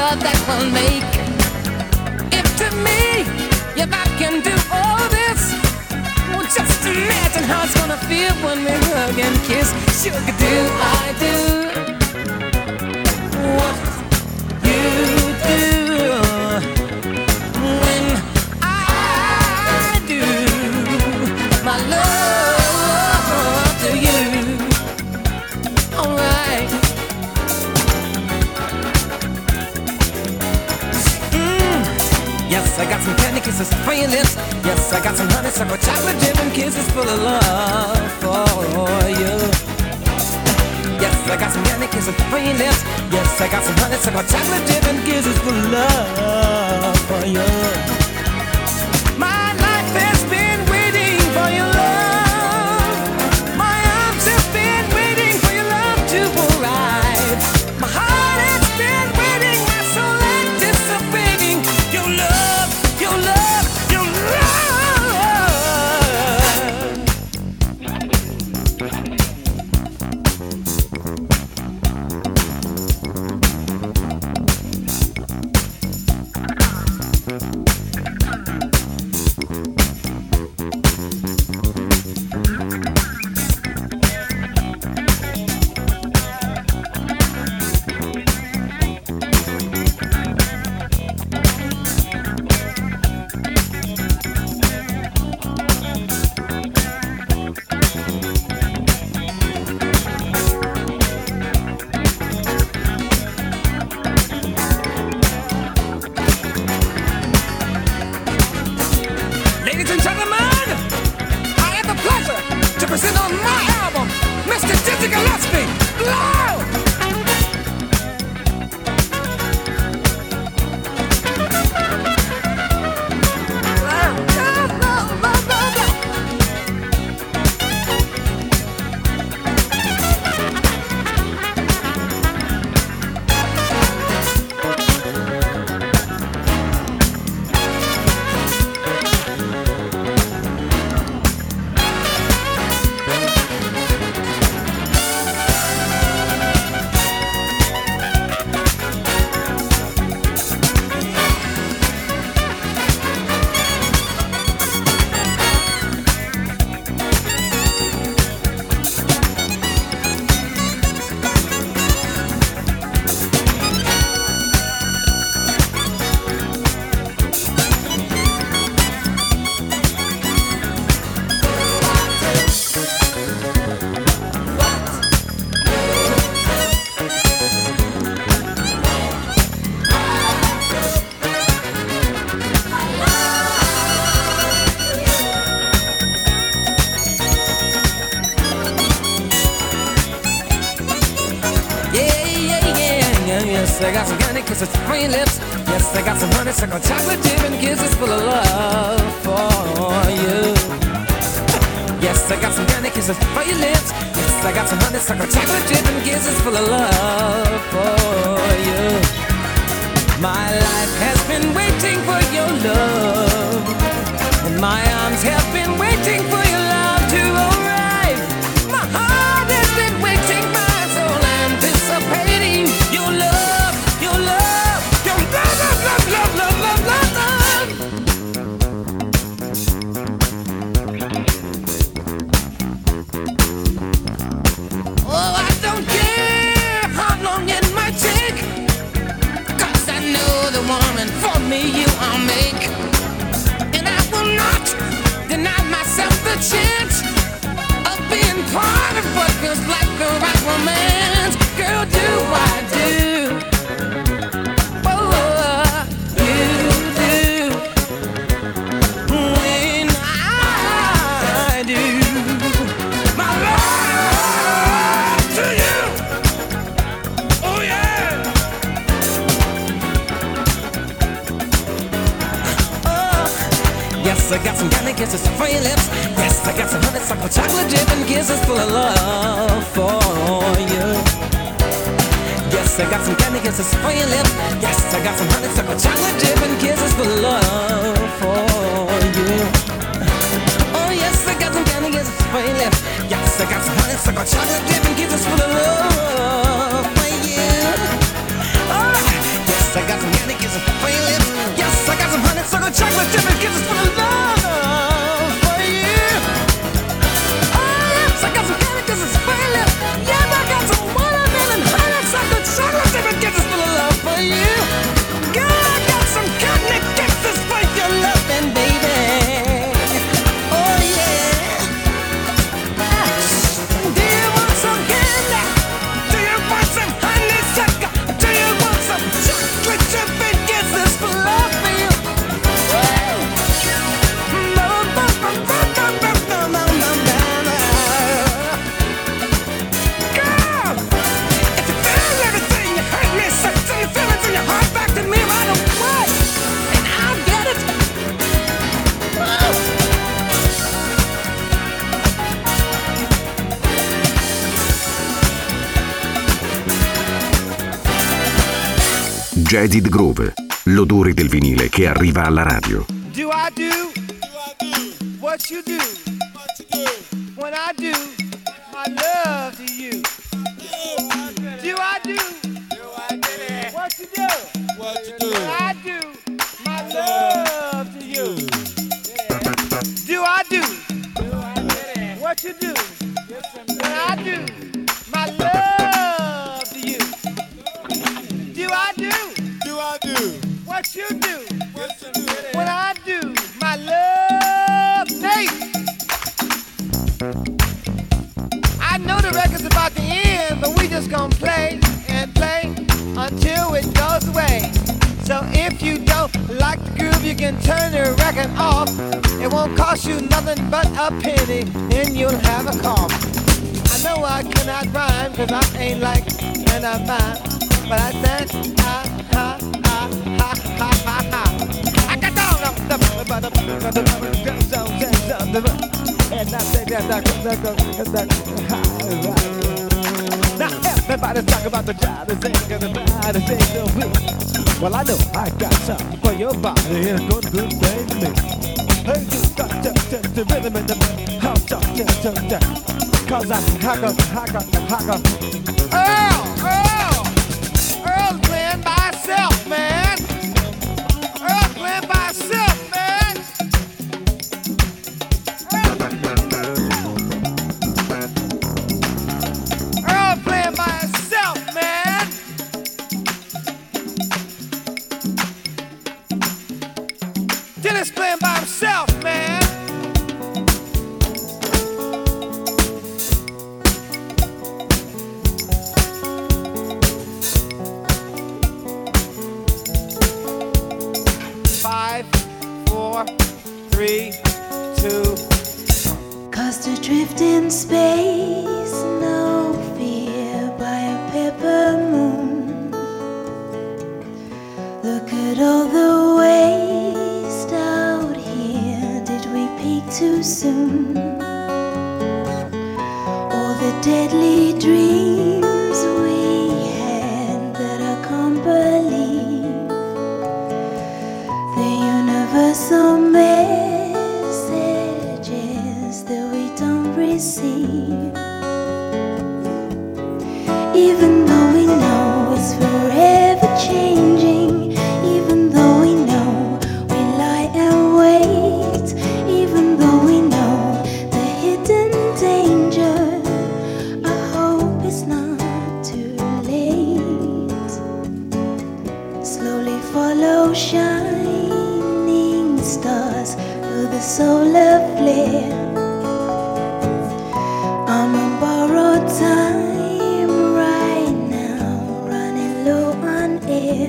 That we'll make. If to me, if I can do all this, well, just imagine how it's gonna feel when we hug and kiss. Sugar, do I do kisses for your lips. Yes, I got some honeysuckle chocolate dripping kisses full of love for you. Yes, I got some candy kisses for your lips. Yes, I got some honeysuckle chocolate dripping kisses full of love for you. My life has been I got some candy kisses for your lips. Yes, I got some honeysuckle chocolate dip and kisses full of love for you. Yes, I got some candy kisses for your lips. Yes, I got some honeysuckle chocolate dip and kisses full of love for you. My life has been waiting for your love, and my arms have been waiting for of feels Yes, I got some candy kisses for your lips. Yes, I got some honeysuckle chocolate dip and kisses full of love for you. Yes, I got some candy kisses for your lips. Yes, I got some honeysuckle chocolate dip and kisses full of love for you. Oh, yes, I got some candy kisses for your lips. Yes, I got some honeysuckle chocolate dip and kisses full of love for you. Oh, yes, I got some candy kisses for your lips. Yes, I got honeysuckle chocolate dip and kisses full of love Jaded Groove, l'odore del vinile che arriva alla radio. Do I do what you do? When I do my love to you. Do I do what you do? When I do my love to you. Do I do what you do? When I do turn the record off. It won't cost you nothing but a penny, and you'll have a cough. I know I cannot rhyme, cause I ain't like an man, but I think ha ha ha ha ha ha ha. I got down up the and I say that the now everybody's talking about the job, they think everybody thinks the week. Well, I know I got something for your body, and it's gonna good thing to me. Hey, you got to, to, the rhythm in the how to, to, to, to. Cause I hacker, hacker, hacker. Earl, Earl,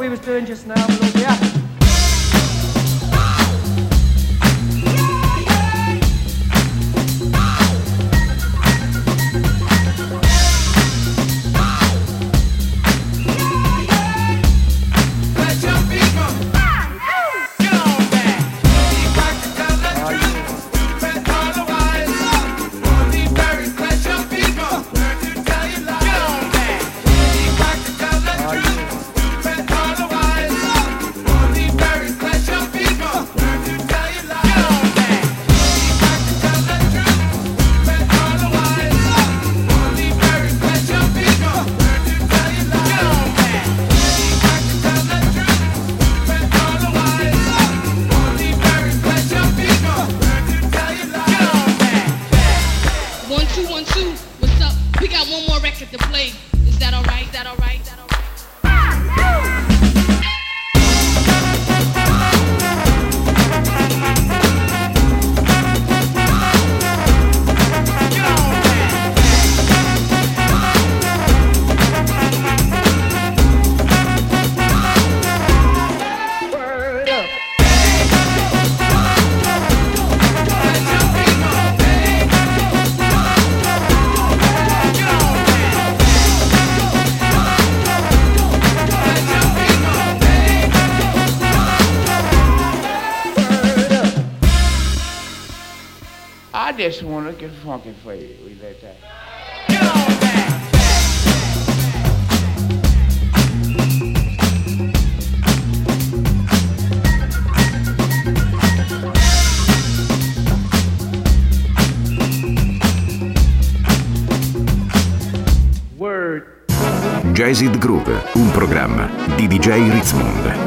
we was doing just now? Groove, un programma di DJ Ritzmond.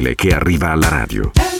femminile che arriva alla radio.